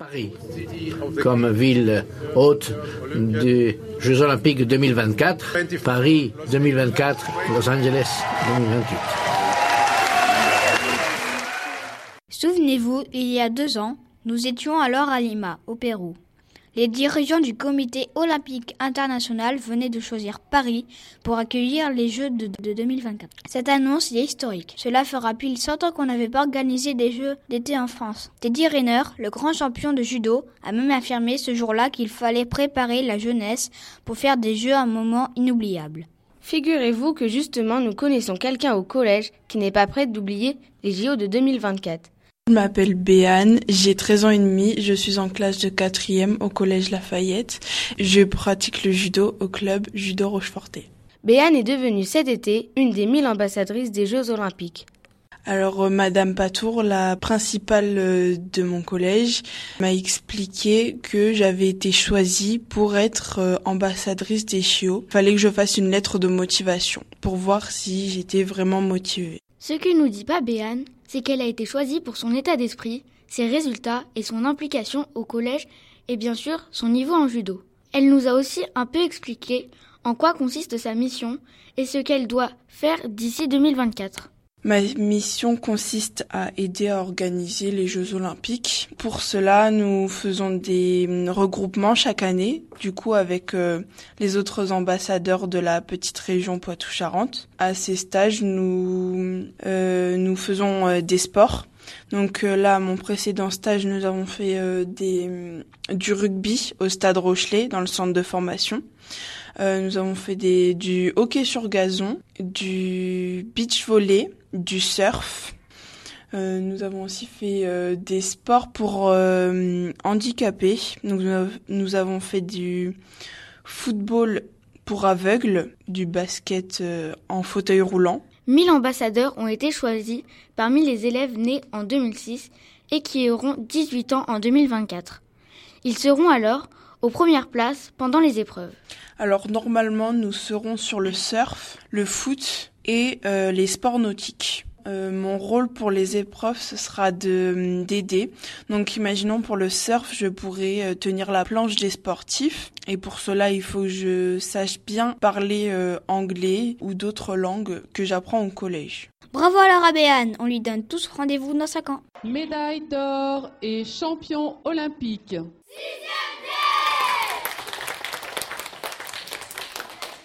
Paris, comme ville hôte des Jeux Olympiques 2024, Paris 2024, Los Angeles 2028. Souvenez-vous, il y a deux ans, nous étions alors à Lima, au Pérou. Les dirigeants du comité olympique international venaient de choisir Paris pour accueillir les Jeux de, 2024. Cette annonce est historique. Cela fera pile 100 ans qu'on n'avait pas organisé des Jeux d'été en France. Teddy Riner, le grand champion de judo, a même affirmé ce jour-là qu'il fallait préparer la jeunesse pour faire des Jeux un moment inoubliable. Figurez-vous que justement nous connaissons quelqu'un au collège qui n'est pas prêt d'oublier les JO de 2024. Je m'appelle Béane, j'ai 13 ans et demi, je suis en classe de 4e au collège Lafayette. Je pratique le judo au club Judo Rocheforté. Béane est devenue cet été une des 1000 ambassadrices des Jeux Olympiques. Alors euh, Madame Patour, la principale euh, de mon collège, m'a expliqué que j'avais été choisie pour être euh, ambassadrice des JO. Fallait que je fasse une lettre de motivation pour voir si j'étais vraiment motivée. Ce que nous dit pas Béane, c'est qu'elle a été choisie pour son état d'esprit, ses résultats et son implication au collège et bien sûr son niveau en judo. Elle nous a aussi un peu expliqué en quoi consiste sa mission et ce qu'elle doit faire d'ici 2024. Ma mission consiste à aider à organiser les Jeux olympiques. Pour cela, nous faisons des regroupements chaque année, du coup avec euh, les autres ambassadeurs de la petite région Poitou-Charentes. À ces stages, nous euh, nous faisons euh, des sports. Donc là, mon précédent stage, nous avons fait du rugby au Stade Rochelet, dans le centre de formation. Nous avons fait du hockey sur gazon, du beach volley, du surf. Euh, nous avons aussi fait euh, des sports pour euh, handicapés. Nous avons fait du football pour aveugles, du basket en fauteuil roulant. 1000 ambassadeurs ont été choisis parmi les élèves nés en 2006 et qui auront 18 ans en 2024. Ils seront alors aux premières places pendant les épreuves. Alors normalement, nous serons sur le surf, le foot, et euh, les sports nautiques. Euh, mon rôle pour les épreuves, ce sera de hum, d'aider. Donc, imaginons pour le surf, je pourrais euh, tenir la planche des sportifs. Et pour cela, il faut que je sache bien parler anglais ou d'autres langues que j'apprends au collège. Bravo à la Rabéane, on lui donne tous rendez-vous dans 5 ans. Médaille d'or et champion olympique.